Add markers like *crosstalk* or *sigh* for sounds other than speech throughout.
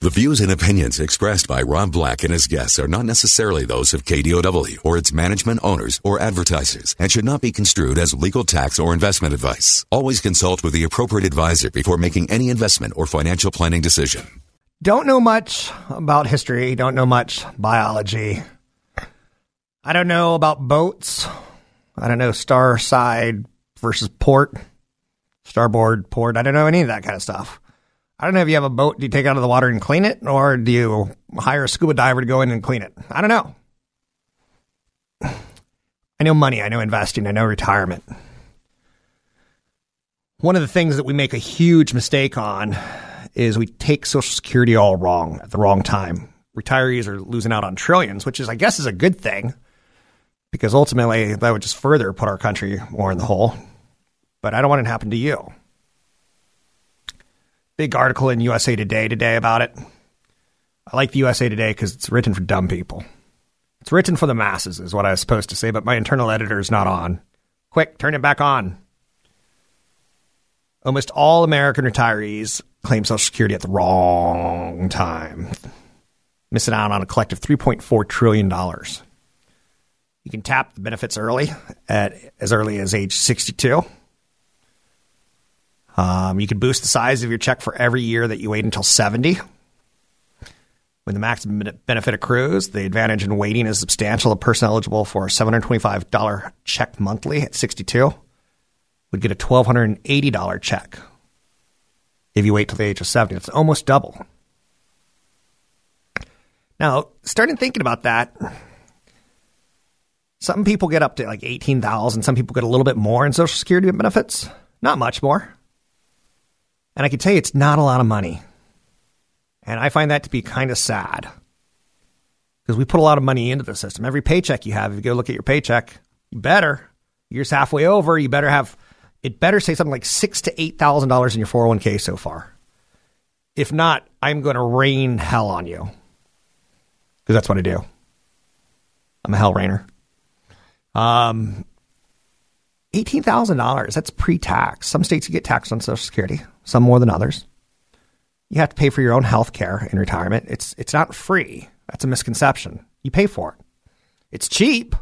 The views and opinions expressed by Rob Black and his guests are not necessarily those of KDOW or its management owners or advertisers and should not be construed as legal tax or investment advice. Always consult with the appropriate advisor before making any investment or financial planning decision. Don't know much about history, don't know much biology. I don't know about boats. I don't know star side versus port, starboard, port. I don't know any of that kind of stuff. I don't know if you have a boat, do you take it out of the water and clean it, or do you hire a scuba diver to go in and clean it? I don't know. I know money, I know investing, I know retirement. One of the things that we make a huge mistake on is we take Social Security all wrong at the wrong time. Retirees are losing out on trillions, which is, I guess, is a good thing because ultimately that would just further put our country more in the hole. But I don't want it to happen to you big article in USA Today today about it. I like the USA Today because it's written for dumb people. It's written for the masses, is what I was supposed to say, but my internal editor is not on. Quick, turn it back on. Almost all American retirees claim Social Security at the wrong time, missing out on a collective $3.4 trillion. You can tap the benefits early, at as early as age 62. Um, you can boost the size of your check for every year that you wait until 70. When the maximum benefit accrues, the advantage in waiting is substantial. A person eligible for a $725 check monthly at 62 would get a $1,280 check if you wait till the age of 70. It's almost double. Now, starting thinking about that, some people get up to like 18,000, some people get a little bit more in Social Security benefits, not much more. And I can tell you it's not a lot of money. And I find that to be kind of sad because we put a lot of money into the system. Every paycheck you have, if you go look at your paycheck, you better, year's halfway over, you better have, it better say something like six to eight thousand dollars in your 401k so far. If not, I'm going to rain hell on you because that's what I do. I'm a hell rainer. Um, $18,000, that's pre tax. Some states you get taxed on Social Security, some more than others. You have to pay for your own health care in retirement. It's, it's not free. That's a misconception. You pay for it. It's cheap.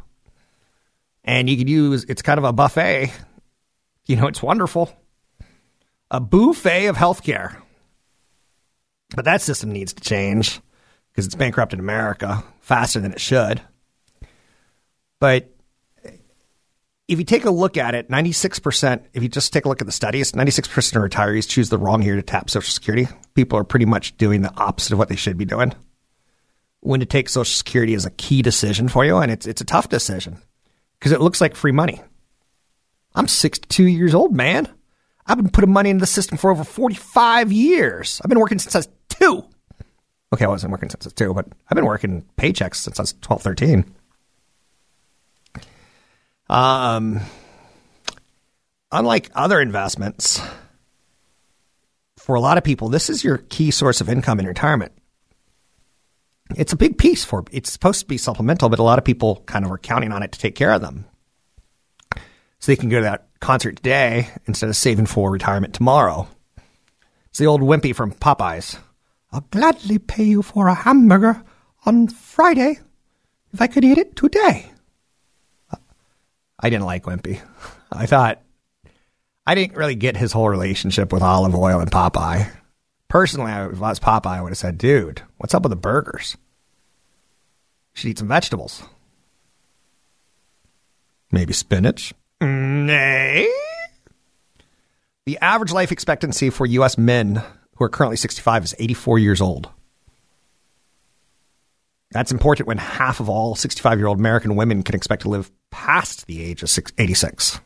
And you could use, it's kind of a buffet. You know, it's wonderful. A buffet of health care. But that system needs to change because it's bankrupt in America faster than it should. But if you take a look at it, 96%, if you just take a look at the studies, 96% of retirees choose the wrong year to tap Social Security. People are pretty much doing the opposite of what they should be doing. When to take Social Security is a key decision for you, and it's, it's a tough decision because it looks like free money. I'm 62 years old, man. I've been putting money into the system for over 45 years. I've been working since I was two. Okay, I wasn't working since I was two, but I've been working paychecks since I was 12, 13. Um, unlike other investments, for a lot of people, this is your key source of income in retirement. It's a big piece for it's supposed to be supplemental, but a lot of people kind of are counting on it to take care of them. So they can go to that concert today instead of saving for retirement tomorrow. It's the old wimpy from Popeyes. I'll gladly pay you for a hamburger on Friday if I could eat it today. I didn't like Wimpy. *laughs* I thought I didn't really get his whole relationship with Olive Oyl and Popeye. Personally, if I was Popeye, I would have said, dude, what's up with the burgers? You should eat some vegetables. Maybe spinach? Nay. The average life expectancy for U.S. men who are currently 65 is 84 years old. That's important when half of all 65 year old American women can expect to live past the age of 86. So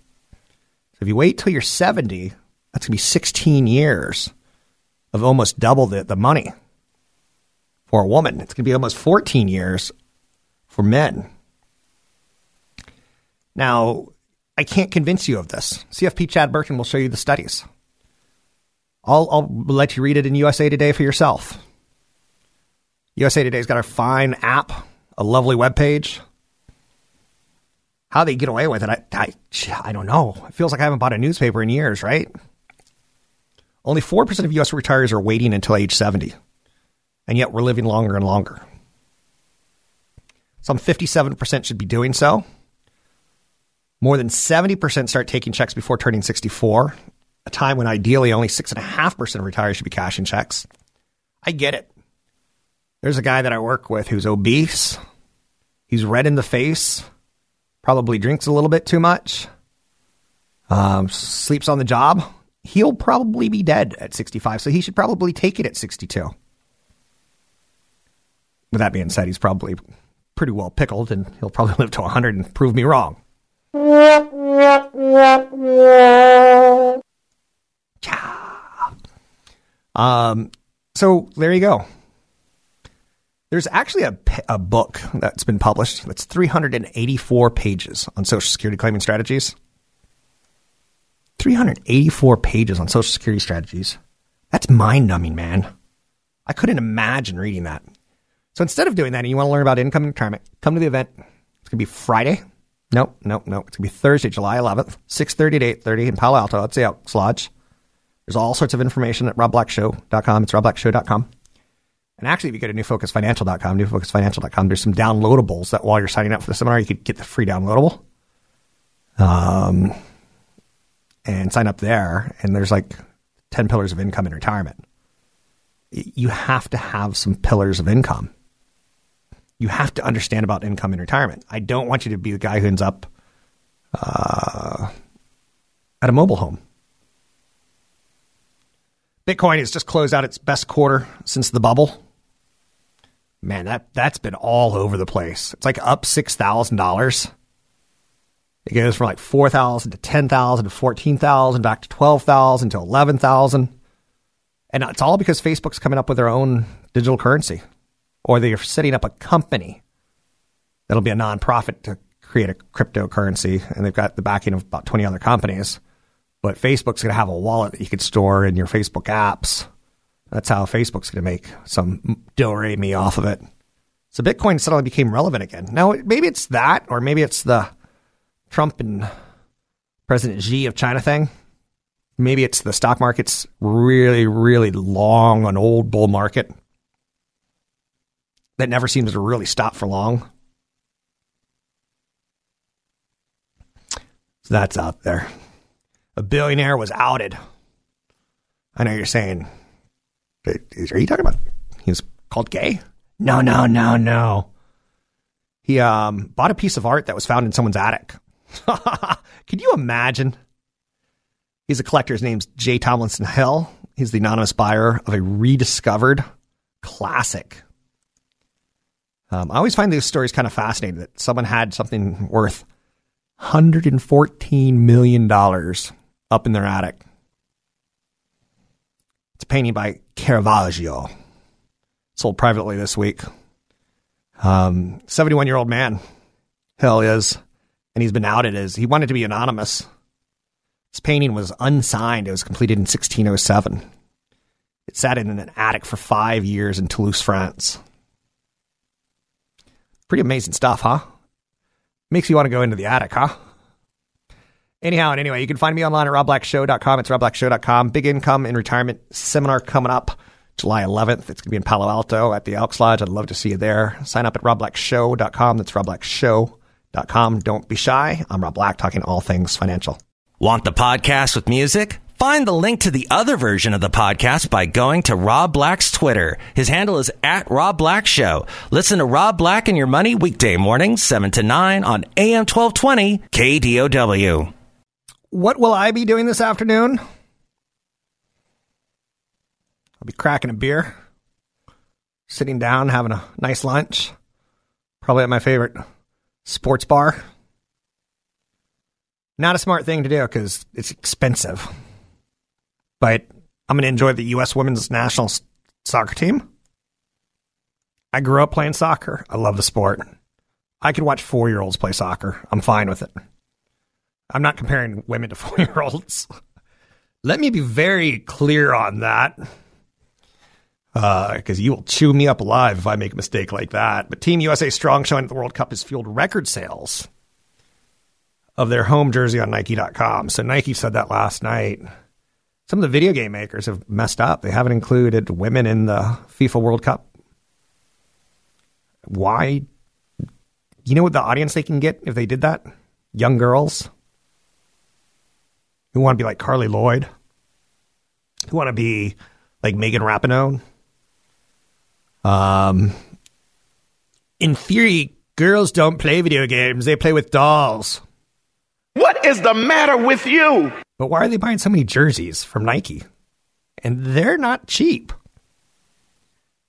if you wait till you're 70, that's going to be 16 years of almost double the, the money. for a woman. It's going to be almost 14 years for men. Now, I can't convince you of this. CFP Chad Burton will show you the studies. I'll, I'll let you read it in USA Today for yourself. USA Today's got a fine app, a lovely web page. How they get away with it, I, I, I don't know. It feels like I haven't bought a newspaper in years, right? Only 4% of U.S. retirees are waiting until age 70, and yet we're living longer and longer. Some 57% should be doing so. More than 70% start taking checks before turning 64, a time when ideally only 6.5% of retirees should be cashing checks. I get it. There's a guy that I work with who's obese. He's red in the face, probably drinks a little bit too much, um, sleeps on the job. He'll probably be dead at 65, so he should probably take it at 62. With that being said, he's probably pretty well pickled and he'll probably *laughs* live to 100 and prove me wrong. Yeah. Um, so there you go. There's actually a, a book that's been published that's 384 pages on Social Security claiming strategies. 384 pages on Social Security strategies. That's mind numbing, man. I couldn't imagine reading that. So instead of doing that and you want to learn about income and retirement, come to the event. It's going to be Friday. Nope, nope, nope. It's going to be Thursday, July 11th, 6.30 to 8.30 in Palo Alto. That's the Elks Lodge. There's all sorts of information at robblackshow.com. It's robblackshow.com. And actually, if you go to newfocusfinancial.com, newfocusfinancial.com, there's some downloadables that while you're signing up for the seminar, you could get the free downloadable. Um, and sign up there. And there's like 10 pillars of income in retirement. You have to have some pillars of income. You have to understand about income in retirement. I don't want you to be the guy who ends up uh, at a mobile home. Bitcoin has just closed out its best quarter since the bubble man, that that's been all over the place. It's like up six thousand dollars. It goes from like four thousand to ten thousand to fourteen thousand, back to twelve thousand to eleven thousand, and it's all because Facebook's coming up with their own digital currency, or they're setting up a company that'll be a nonprofit to create a cryptocurrency, and they've got the backing of about twenty other companies. But Facebook's going to have a wallet that you could store in your Facebook apps that's how Facebook's going to make some do me off of it. So Bitcoin suddenly became relevant again. Now, maybe it's that, or maybe it's the Trump and President Xi of China thing. Maybe it's the stock market's really, really long, an old bull market that never seems to really stop for long. So that's out there. A billionaire was outed. I know you're saying are you talking about he was called gay? No, no, no, no. He um, bought a piece of art that was found in someone's attic. *laughs* Can you imagine? He's a collector. His name's Jay Tomlinson Hill. He's the anonymous buyer of a rediscovered classic. Um, I always find these stories kind of fascinating that someone had something worth $114 million up in their attic. It's a painting by Caravaggio. Sold privately this week. Um, 71 year old man. Hell is. And he's been outed as he wanted to be anonymous. This painting was unsigned. It was completed in 1607. It sat in an attic for five years in Toulouse, France. Pretty amazing stuff, huh? Makes you want to go into the attic, huh? Anyhow, and anyway, you can find me online at robblackshow.com. It's robblackshow.com. Big income in retirement seminar coming up July 11th. It's going to be in Palo Alto at the Elks Lodge. I'd love to see you there. Sign up at robblackshow.com. That's robblackshow.com. Don't be shy. I'm Rob Black, talking all things financial. Want the podcast with music? Find the link to the other version of the podcast by going to Rob Black's Twitter. His handle is at Rob Black Show. Listen to Rob Black and Your Money weekday mornings, 7 to 9 on AM 1220 KDOW. What will I be doing this afternoon? I'll be cracking a beer, sitting down, having a nice lunch, probably at my favorite sports bar. Not a smart thing to do because it's expensive. But I'm going to enjoy the U.S. women's national soccer team. I grew up playing soccer. I love the sport. I could watch four year olds play soccer. I'm fine with it. I'm not comparing women to *laughs* four year olds. Let me be very clear on that. Because uh, you will chew me up alive if I make a mistake like that. But Team USA Strong showing at the World Cup has fueled record sales of their home jersey on Nike.com. So Nike said that last night. Some of the video game makers have messed up. They haven't included women in the FIFA World Cup. Why? You know what the audience they can get if they did that? Young girls who want to be like Carli Lloyd, who want to be like Megan Rapinoe. Um, in theory, girls don't play video games; they play with dolls. What is the matter with you? But why are they buying so many jerseys from Nike? And they're not cheap.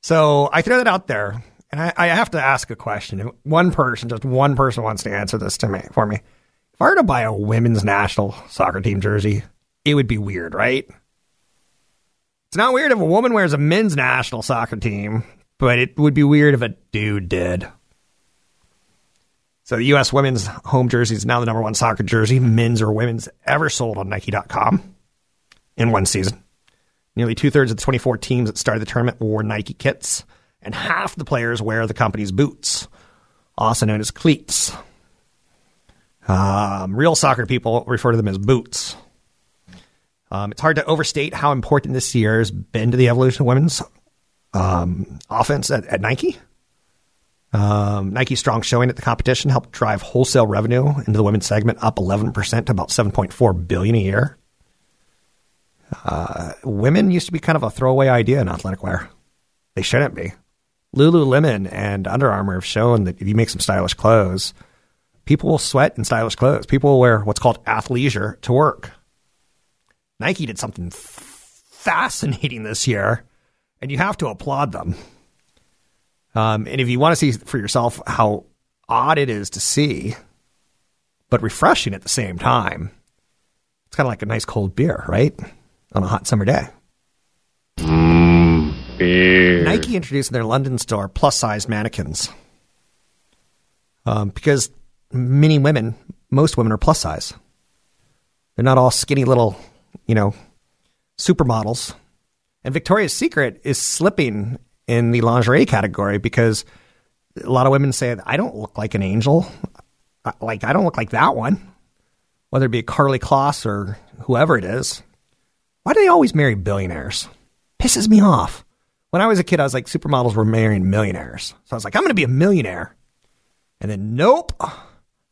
So I throw that out there, and I, I have to ask a question. One person, just one person, wants to answer this to me for me. Were to buy a women's national soccer team jersey, it would be weird, right? It's not weird if a woman wears a men's national soccer team, but it would be weird if a dude did. So the U.S. women's home jersey is now the number one soccer jersey, men's or women's, ever sold on Nike.com in one season. Nearly two thirds of the 24 teams that started the tournament wore Nike kits, and half the players wear the company's boots, also known as cleats. Um, real soccer people refer to them as boots. Um, it's hard to overstate how important this year has been to the evolution of women's um, offense at, at Nike. Um, Nike strong showing at the competition helped drive wholesale revenue into the women's segment up 11% to about 7.4 billion a year. Uh, women used to be kind of a throwaway idea in athletic wear. They shouldn't be. Lululemon and Under Armour have shown that if you make some stylish clothes, People will sweat in stylish clothes. People will wear what's called athleisure to work. Nike did something fascinating this year, and you have to applaud them. Um, and if you want to see for yourself how odd it is to see, but refreshing at the same time, it's kind of like a nice cold beer, right? On a hot summer day. Mm, beer. Nike introduced in their London store plus size mannequins. Um, because many women, most women are plus size. They're not all skinny little, you know, supermodels. And Victoria's Secret is slipping in the lingerie category because a lot of women say, I don't look like an angel. Like, I don't look like that one. Whether it be Karlie Kloss or whoever it is. Why do they always marry billionaires? Pisses me off. When I was a kid, I was like, supermodels were marrying millionaires. So I was like, I'm going to be a millionaire. And then, nope.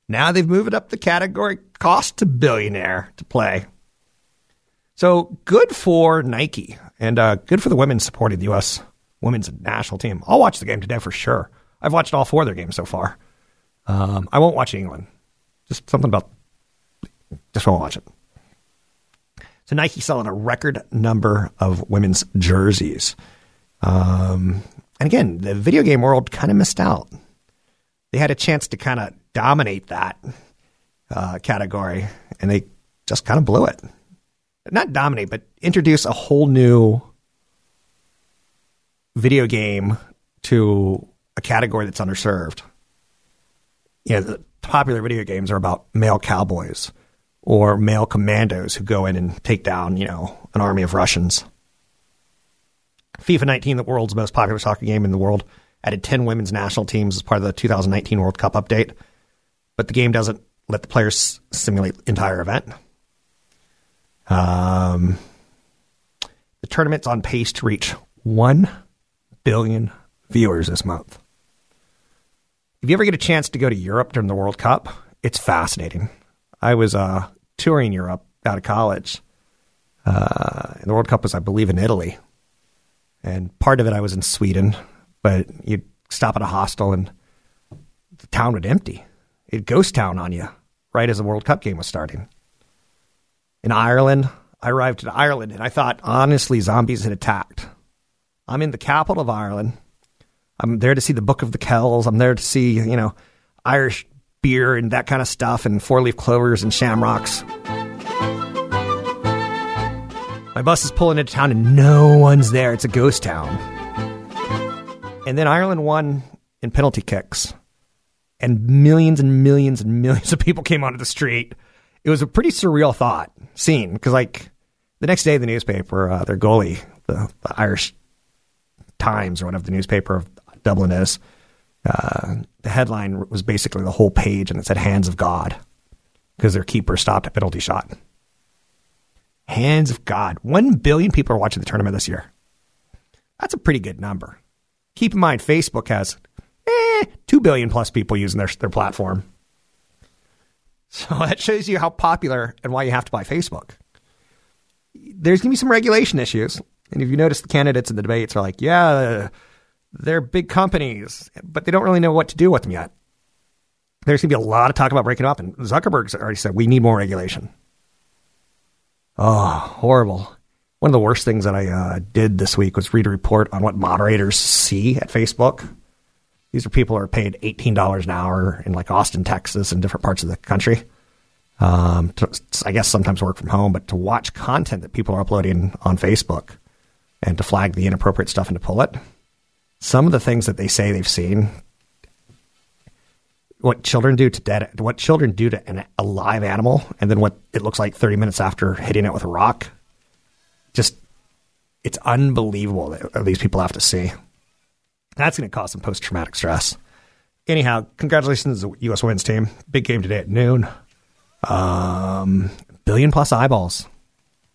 Now they've moved up the category cost to billionaire to play. So good for Nike and uh, good for the women supporting the U.S. women's national team. I'll watch the game today for sure. I've watched all four of their games so far. Um, I won't watch England. Just something about, just won't watch it. So Nike selling a record number of women's jerseys. Um, and again, the video game world kind of missed out. They had a chance to kind of dominate that uh, category, and they just kind of blew it. Not dominate, but introduce a whole new video game to a category that's underserved. You know, the popular video games are about male cowboys or male commandos who go in and take down, you know, an army of Russians. FIFA 19, the world's most popular soccer game in the world, added 10 women's national teams as part of the 2019 World Cup update but the game doesn't let the players simulate the entire event. Um, the tournament's on pace to reach 1 billion viewers this month. If you ever get a chance to go to Europe during the World Cup, it's fascinating. I was uh, touring Europe out of college. Uh, and the World Cup was, I believe, in Italy. And part of it I was in Sweden, but you'd stop at a hostel and the town would empty it ghost town on you right as the World Cup game was starting. In Ireland, I arrived in Ireland and I thought, honestly, zombies had attacked. I'm in the capital of Ireland. I'm there to see the Book of the Kells. I'm there to see, you know, Irish beer and that kind of stuff and four leaf clovers and shamrocks. My bus is pulling into town and no one's there. It's a ghost town. And then Ireland won in penalty kicks. And millions and millions and millions *laughs* of people came onto the street. It was a pretty surreal thought scene because, like, the next day, the newspaper, uh, their goalie, the, the, Irish Times or whatever the newspaper of Dublin is, uh, the headline was basically the whole page and it said "Hands of God" because their keeper stopped a penalty shot. Hands of God. One billion people are watching the tournament this year. That's a pretty good number. Keep in mind, Facebook has eh, 2 billion plus people using their, their platform. So *laughs* that shows you how popular and why you have to buy Facebook. There's going to be some regulation issues. And if you notice, the candidates in the debates are like, yeah, they're big companies, but they don't really know what to do with them yet. There's going to be a lot of talk about breaking up. And Zuckerberg's already said, we need more regulation. Oh, horrible. One of the worst things that I uh, did this week was read a report on what moderators see at Facebook. These are people who are paid $18 an hour in like Austin, Texas, and different parts of the country. Um, to, I guess sometimes work from home, but to watch content that people are uploading on Facebook and to flag the inappropriate stuff and to pull it. Some of the things that they say they've seen, what children do to dead, what children do to an, a live animal, and then what it looks like 30 minutes after hitting it with a rock just it's unbelievable that these people have to see. That's going to cause some post traumatic stress. Anyhow, congratulations to the U.S. women's team. Big game today at noon. Um, billion plus eyeballs.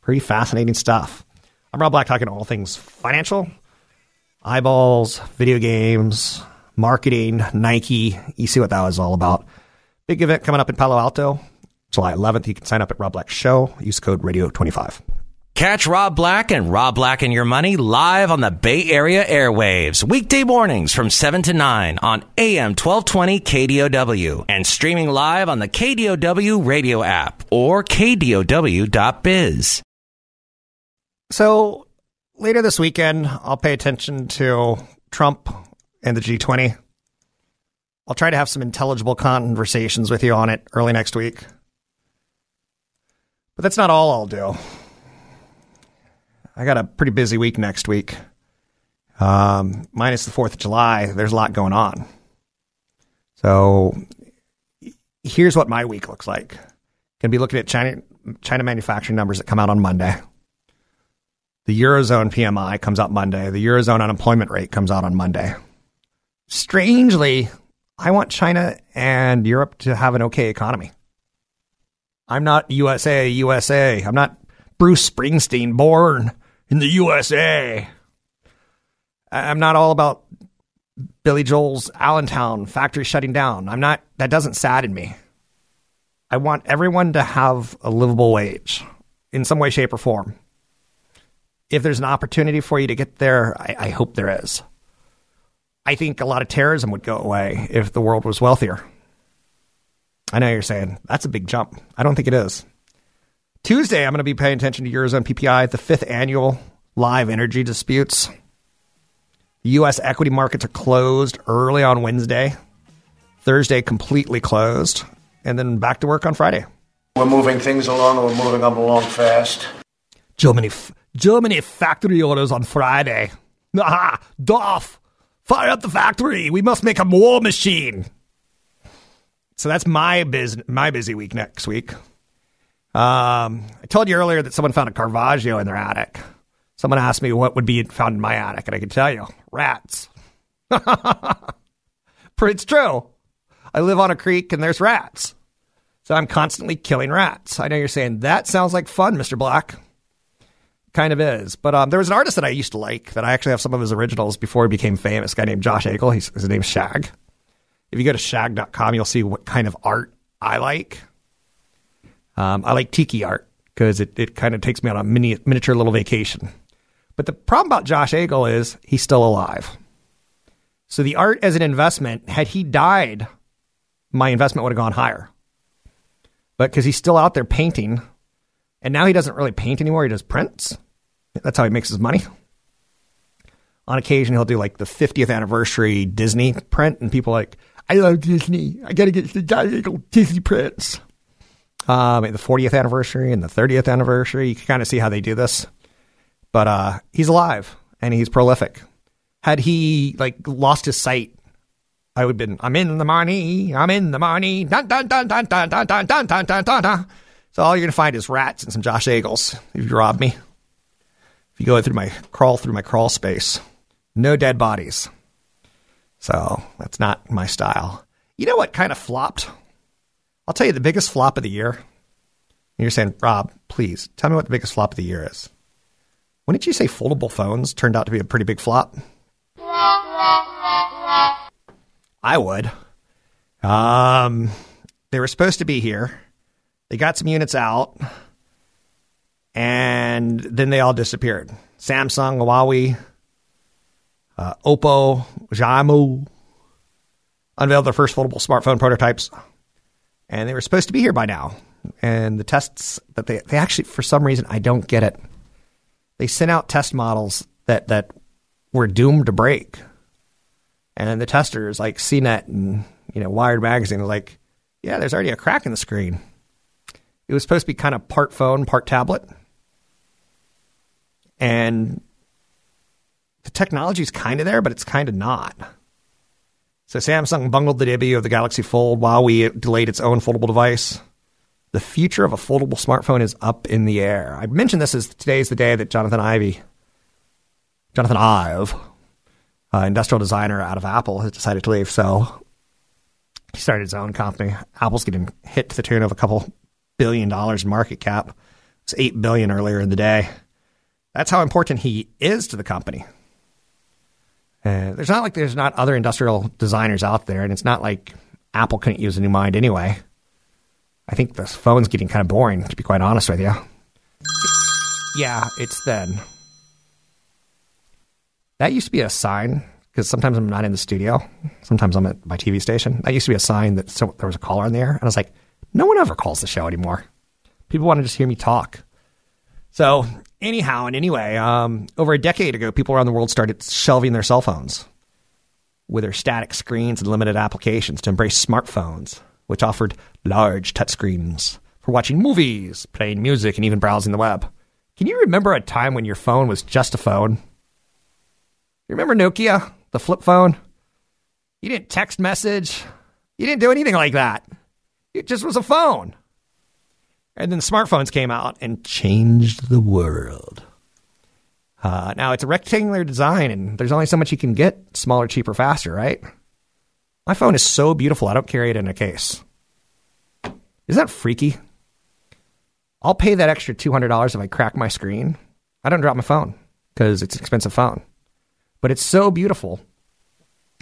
Pretty fascinating stuff. I'm Rob Black talking all things financial, eyeballs, video games, marketing, Nike. You see what that was all about. Big event coming up in Palo Alto, July 11th. You can sign up at Rob Black Show. Use code Radio25. Catch Rob Black and Rob Black and Your Money live on the Bay Area airwaves, weekday mornings from 7 to 9 on AM 1220 KDOW and streaming live on the KDOW radio app or KDOW.biz. So later this weekend, I'll pay attention to Trump and the G20. I'll try to have some intelligible conversations with you on it early next week. But that's not all I'll do. I got a pretty busy week next week. Um, minus the 4th of July, there's a lot going on. So here's what my week looks like. Going to be looking at China, China manufacturing numbers that come out on Monday. The Eurozone PMI comes out Monday. The Eurozone unemployment rate comes out on Monday. Strangely, I want China and Europe to have an okay economy. I'm not USA, USA. I'm not Bruce Springsteen born in the USA. I'm not all about Billy Joel's Allentown factory shutting down. I'm not, that doesn't sadden me. I want everyone to have a livable wage in some way, shape, or form. If there's an opportunity for you to get there, I, I hope there is. I think a lot of terrorism would go away if the world was wealthier. I know you're saying that's a big jump. I don't think it is. Tuesday, I'm going to be paying attention to Eurozone PPI, the fifth annual live energy disputes. U.S. equity markets are closed early on Wednesday. Thursday, completely closed. And then back to work on Friday. We're moving things along we're moving them along fast. Germany, Germany factory orders on Friday. *laughs* Aha! Dorf! Fire up the factory! We must make a war machine! So that's my, biz- my busy week next week. Um, I told you earlier that someone found a Caravaggio in their attic. Someone asked me what would be found in my attic, and I can tell you rats. *laughs* but it's true. I live on a creek and there's rats. So I'm constantly killing rats. I know you're saying that sounds like fun, Mr. Black. Kind of is. But um, there was an artist that I used to like that I actually have some of his originals before he became famous, a guy named Josh Agle. His name's Shag. If you go to shag.com, you'll see what kind of art I like. Um, I like tiki art because it, it kind of takes me on a mini, miniature little vacation. But the problem about Josh Agle is he's still alive. So the art as an investment, had he died, my investment would have gone higher. But because he's still out there painting, and now he doesn't really paint anymore, he does prints. That's how he makes his money. On occasion, he'll do like the 50th anniversary Disney print, and people like, I love Disney. I got to get the Josh Agle Disney prints um, the 40th anniversary and the 30th anniversary. You can kind of see how they do this. But uh, he's alive and he's prolific. Had he like lost his sight, I would have been, I'm in the money, I'm in the money, dun dun dun dun dun dun dun dun dun dun dun. dun. So all you're gonna find is rats and some Josh Agles if you rob me. If you go through my crawl through my crawl space, no dead bodies. So that's not my style. You know what kind of flopped? I'll tell you the biggest flop of the year. And you're saying, Rob, please tell me what the biggest flop of the year is. When did you say foldable phones turned out to be a pretty big flop? I would. Um, they were supposed to be here. They got some units out, and then they all disappeared. Samsung, Huawei, uh, Oppo, Xiaomi unveiled their first foldable smartphone prototypes, and they were supposed to be here by now. And the tests that they they actually, for some reason, I don't get it. They sent out test models that that were doomed to break, and the testers like CNET and you know Wired magazine are like, yeah, there's already a crack in the screen. It was supposed to be kind of part phone, part tablet, and the technology's kind of there, but it's kind of not. So Samsung bungled the debut of the Galaxy Fold Huawei delayed its own foldable device. The future of a foldable smartphone is up in the air. I mentioned this as today's the day that Jonathan Ivey, Jonathan Ive, uh, industrial designer out of Apple, has decided to leave. So he started his own company. Apple's getting hit to the tune of a couple billion dollars market cap. It's eight billion earlier in the day. That's how important he is to the company. Uh, there's not like there's not other industrial designers out there, and it's not like Apple couldn't use a new mind anyway. I think this phone's getting kind of boring, to be quite honest with you. Yeah, it's then. That used to be a sign because sometimes I'm not in the studio. Sometimes I'm at my TV station. That used to be a sign that so, there was a caller on the air, and I was like, no one ever calls the show anymore. People want to just hear me talk. So anyhow and anyway, um, over a decade ago, people around the world started shelving their cell phones with their static screens and limited applications to embrace smartphones, which offered large touchscreens for watching movies, playing music, and even browsing the web. Can you remember a time when your phone was just a phone? You remember Nokia, the flip phone? You didn't text message. You didn't do anything like that. It just was a phone. And then smartphones came out and changed the world. Uh, now it's a rectangular design, and there's only so much you can get smaller, cheaper, faster, right? My phone is so beautiful, I don't carry it in a case. Isn't that freaky? I'll pay that extra $200 if I crack my screen. I don't drop my phone because it's an expensive phone. But it's so beautiful.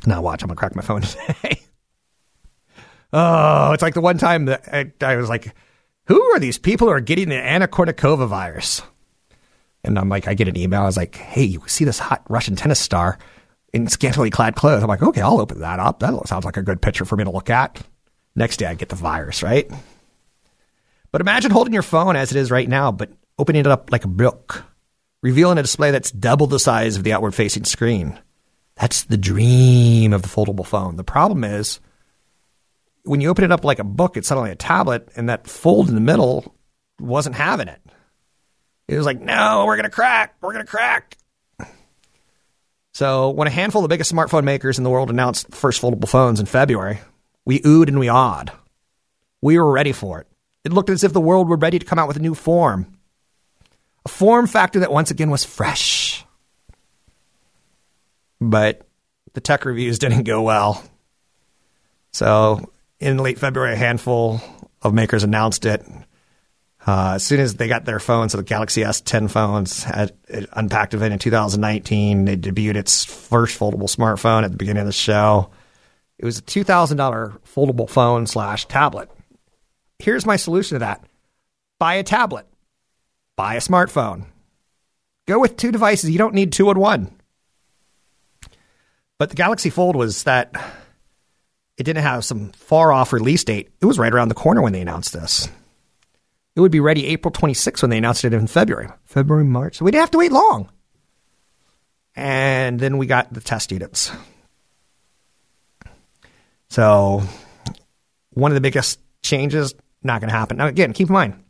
Now, watch, I'm going to crack my phone *laughs* today. oh, it's like the one time that I, I was like, who are these people who are getting the Anna Kournikova virus? And I'm like, I get an email. I was like, hey, you see this hot Russian tennis star in scantily clad clothes? I'm like, okay, I'll open that up. That sounds like a good picture for me to look at. Next day, I get the virus, right? But imagine holding your phone as it is right now, but opening it up like a book, revealing a display that's double the size of the outward facing screen. That's the dream of the foldable phone. The problem is, when you open it up like a book, it's suddenly a tablet, and that fold in the middle wasn't having it. It was like, no, we're going to crack. We're going to crack. So, when a handful of the biggest smartphone makers in the world announced the first foldable phones in February, we oohed and we awed. We were ready for it. It looked as if the world were ready to come out with a new form. A form factor that once again was fresh. But the tech reviews *laughs* didn't go well. So, in late February, a handful of makers announced it. Uh, as soon as they got their phones, so the Galaxy S10 phones had an unpacked event in 2019. They debuted its first foldable smartphone at the beginning of the show. It was a $2,000 foldable phone slash tablet. Here's my solution to that buy a tablet, buy a smartphone. Go with two devices. You don't need two in one. But the Galaxy Fold was that it didn't have some far off release date. It was right around the corner when they announced this. It would be ready April 26th when they announced it in February. February, March. So we didn't have to wait long. And then we got the test units. So one of the biggest changes, not going to happen. Now, again, keep in mind,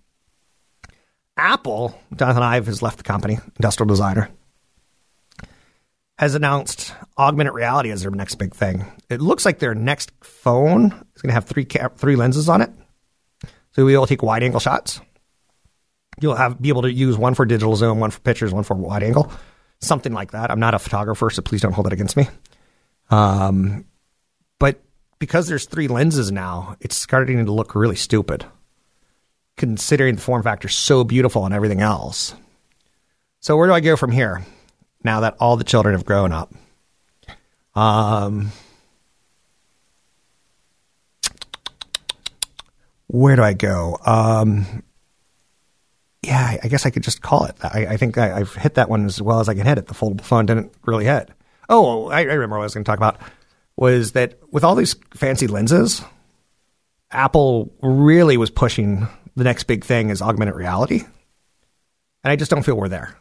Apple, Jonathan Ive has left the company, industrial designer. Has announced augmented reality as their next big thing. It looks like their next phone is going to have three cap- three lenses on it, so able to take wide angle shots. You'll have be able to use one for digital zoom, one for pictures, one for wide angle, something like that. I'm not a photographer, so please don't hold that against me. Um, but because there's three lenses now, it's starting to look really stupid, considering the form factor so beautiful and everything else. So where do I go from here? Now that all the children have grown up, um, where do I go? Um, yeah, I guess I could just call it. I, I think I, have hit that one as well as I can hit it. The foldable phone didn't really hit. Oh, I, I remember what I was going to talk about was that with all these fancy lenses, Apple really was pushing the next big thing is augmented reality. And I just don't feel we're there.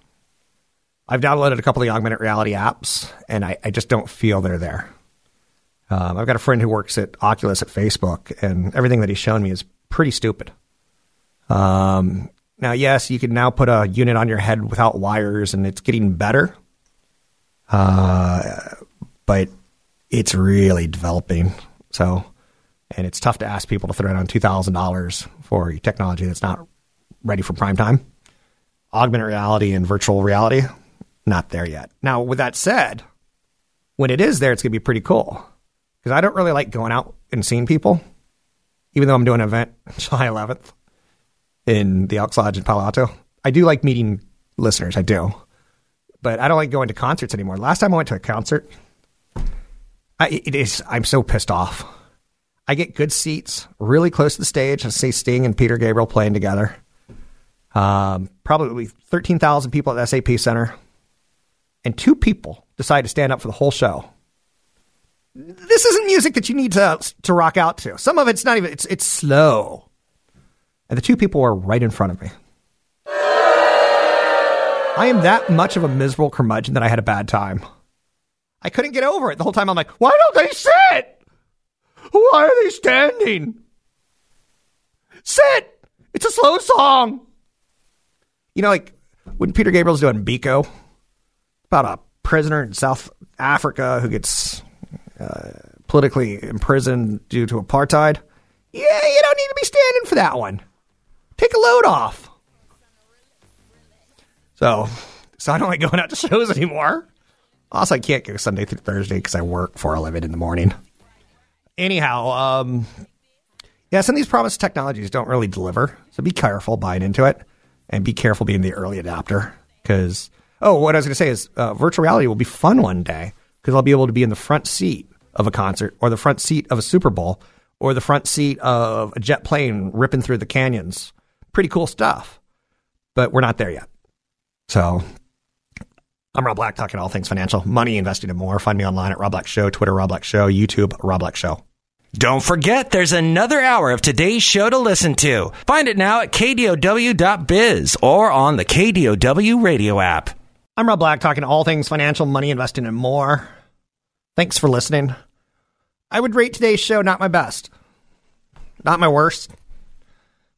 I've downloaded a couple of the augmented reality apps, and I, I just don't feel they're there. Um, I've got a friend who works at Oculus at Facebook, and everything that he's shown me is pretty stupid. Um, now, yes, you can now put a unit on your head without wires, and it's getting better. Uh, but it's really developing. So, and it's tough to ask people to throw down two thousand dollars for technology that's not ready for prime time. Augmented reality and virtual reality, not there yet. Now, with that said, when it is there, it's going to be pretty cool because I don't really like going out and seeing people, even though I'm doing an event *laughs* July 11th in the Elks Lodge in Palo Alto. I do like meeting listeners. I do. But I don't like going to concerts anymore. Last time I went to a concert, I, it is, I'm so pissed off. I get good seats really close to the stage. I see Sting and Peter Gabriel playing together. Um, probably 13,000 people at the SAP Center. And two people decide to stand up for the whole show. This isn't music that you need to, to rock out to. Some of it's not even, it's, it's slow. And the two people were right in front of me. I am that much of a miserable curmudgeon that I had a bad time. I couldn't get over it the whole time. I'm like, why don't they sit? Why are they standing? Sit! It's a slow song. You know, like when Peter Gabriel's doing Biko, about a prisoner in South Africa who gets uh, politically imprisoned due to apartheid. Yeah, you don't need to be standing for that one. Take a load off. So, so I don't like going out to shows anymore. Also, I can't go Sunday through Thursday because I work for a living in the morning. Anyhow, um, yeah, some of these promised technologies don't really deliver. So be careful buying into it and be careful being the early adapter. Because, oh, what I was going to say is uh, virtual reality will be fun one day because I'll be able to be in the front seat of a concert or the front seat of a Super Bowl or the front seat of a jet plane ripping through the canyons pretty cool stuff. But we're not there yet. So I'm Rob Black, talking all things financial, money, investing, and more. Find me online at Rob Black Show, Twitter, Rob Black Show, YouTube, Rob Black Show. Don't forget, there's another hour of today's show to listen to. Find it now at kdow.biz or on the KDOW radio app. I'm Rob Black, talking all things financial, money, investing, and more. Thanks for listening. I would rate today's show not my best, not my worst.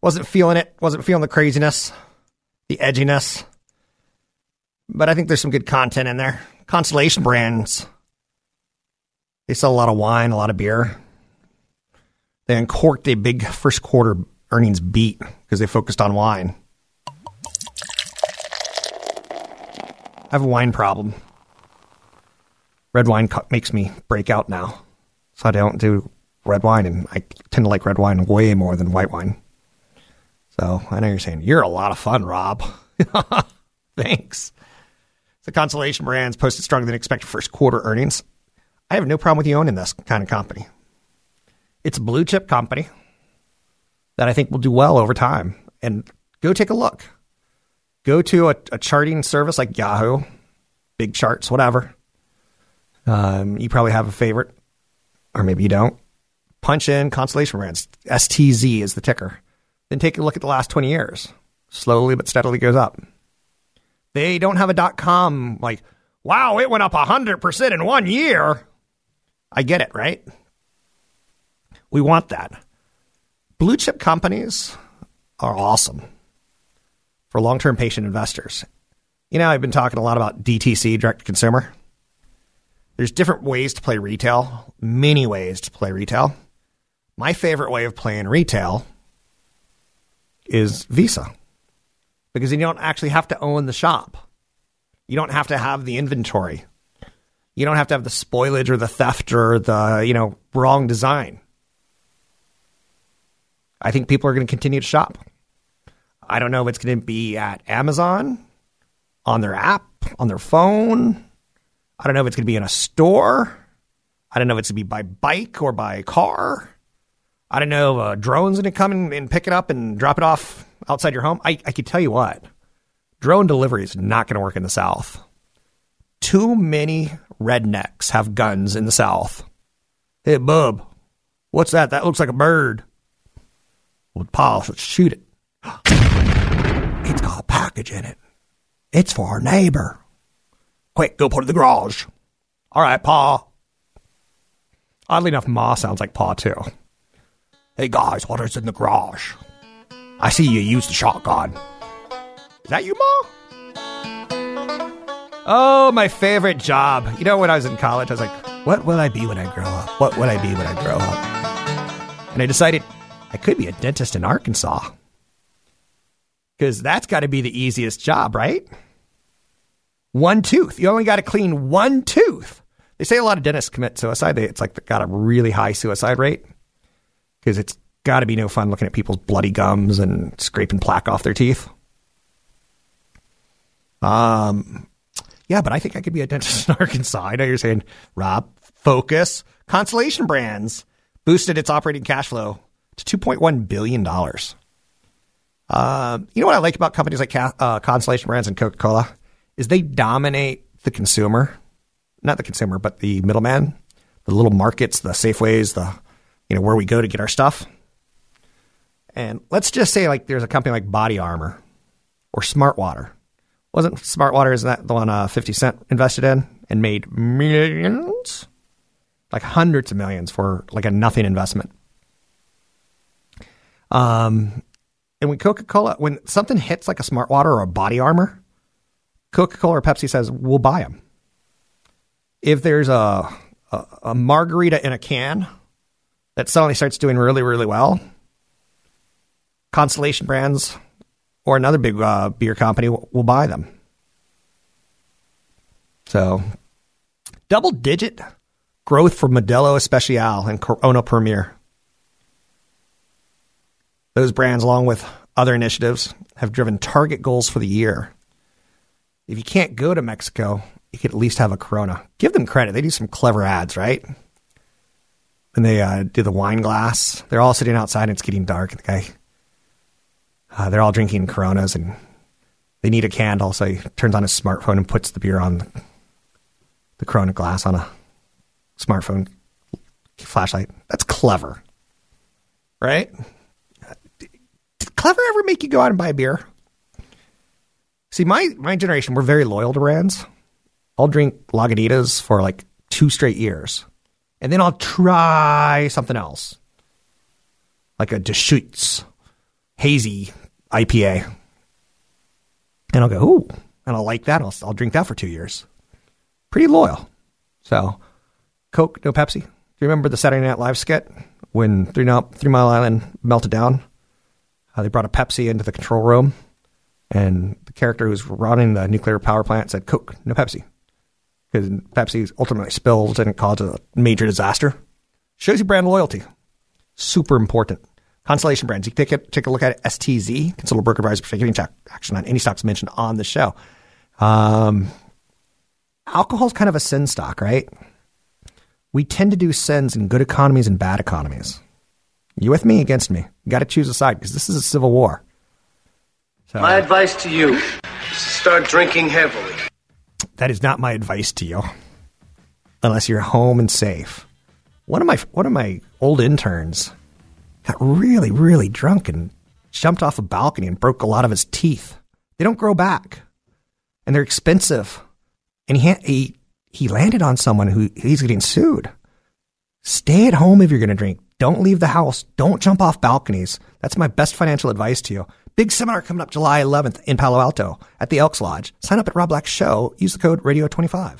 Wasn't feeling it. Wasn't feeling the craziness, the edginess. But I think there's some good content in there. Constellation Brands. They sell a lot of wine, a lot of beer. They uncorked a big first quarter earnings beat because they focused on wine. I have a wine problem. Red wine makes me break out now. So I don't do red wine, and I tend to like red wine way more than white wine. So I know you're saying, you're a lot of fun, Rob. *laughs* Thanks. The Constellation Brands posted stronger than expected first quarter earnings. I have no problem with you owning this kind of company. It's a blue chip company that I think will do well over time. And go take a look. Go to a, a charting service like Yahoo, Big Charts, whatever. Um, you probably have a favorite, or maybe you don't. Punch in Constellation Brands. STZ is the ticker. Then take a look at the last 20 years. Slowly but steadily goes up. They don't have a dot com like, wow, it went up 100% in one year. I get it, right? We want that. Blue chip companies are awesome for long term patient investors. You know, I've been talking a lot about DTC, direct to consumer. There's different ways to play retail, many ways to play retail. My favorite way of playing retail is Visa because you don't actually have to own the shop. You don't have to have the inventory. You don't have to have the spoilage or the theft or the, you know, wrong design. I think people are going to continue to shop. I don't know if it's going to be at Amazon, on their app, on their phone. I don't know if it's going to be in a store. I don't know if it's going to be by bike or by car. I don't know if uh, drones going to come and, and pick it up and drop it off outside your home. I, I can tell you what, drone delivery is not going to work in the South. Too many rednecks have guns in the South. Hey, bub, what's that? That looks like a bird. Well, Paul, let's shoot it. *gasps* Got a package in it. It's for our neighbor. Quick, go put it in the garage. All right, Pa. Oddly enough, Ma sounds like Pa too. Hey guys, what is in the garage? I see you used the shotgun. Is that you, Ma? Oh, my favorite job. You know, when I was in college, I was like, what will I be when I grow up? What will I be when I grow up? And I decided I could be a dentist in Arkansas. Because that's got to be the easiest job, right? One tooth. You only got to clean one tooth. They say a lot of dentists commit suicide. They, it's like got a really high suicide rate because it's got to be no fun looking at people's bloody gums and scraping plaque off their teeth. Um, yeah, but I think I could be a dentist in *laughs* Arkansas. I know you're saying, Rob, focus. Constellation Brands boosted its operating cash flow to $2.1 billion. Uh, you know what I like about companies like uh, Constellation Brands and Coca Cola is they dominate the consumer, not the consumer, but the middleman, the little markets, the Safeways, the you know where we go to get our stuff. And let's just say like there's a company like Body Armor or Smartwater. Wasn't Smartwater is that the one uh, 50 Cent invested in and made millions, like hundreds of millions for like a nothing investment. Um, and when Coca Cola, when something hits like a smart water or a Body Armor, Coca Cola or Pepsi says we'll buy them. If there's a, a, a margarita in a can that suddenly starts doing really really well, Constellation Brands or another big uh, beer company will, will buy them. So, double digit growth for Modelo Especial and Corona Premier. Those brands, along with other initiatives, have driven target goals for the year. If you can't go to Mexico, you could at least have a Corona. Give them credit. They do some clever ads, right? And they uh, do the wine glass. They're all sitting outside and it's getting dark. The guy, uh, they're all drinking Coronas and they need a candle. So he turns on his smartphone and puts the beer on the, the Corona glass on a smartphone flashlight. That's clever, right? Clever ever make you go out and buy a beer? See, my my generation, we're very loyal to brands. I'll drink Lagunitas for like two straight years, and then I'll try something else, like a Deschutes hazy IPA, and I'll go, ooh, and I'll like that. I'll I'll drink that for two years. Pretty loyal. So, Coke, no Pepsi. Do you remember the Saturday Night Live skit when Three, Three Mile Island melted down? Uh, they brought a Pepsi into the control room, and the character who's running the nuclear power plant said, Coke, no Pepsi. Because Pepsi ultimately spills and it caused a major disaster. Shows you brand loyalty. Super important. Constellation Brands. You can take, take a look at it. STZ, Consumer Broker Advisor, taking action on any stocks mentioned on the show. Um, alcohol is kind of a sin stock, right? We tend to do sins in good economies and bad economies. You with me? Against me? You got to choose a side because this is a civil war. So, my advice to you is to start drinking heavily. That is not my advice to you, unless you're home and safe. One of my one of my old interns got really really drunk and jumped off a balcony and broke a lot of his teeth. They don't grow back, and they're expensive. And he he he landed on someone who he's getting sued. Stay at home if you're going to drink. Don't leave the house. Don't jump off balconies. That's my best financial advice to you. Big seminar coming up July 11th in Palo Alto at the Elks Lodge. Sign up at Rob Black Show. Use the code Radio25.